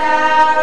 sound.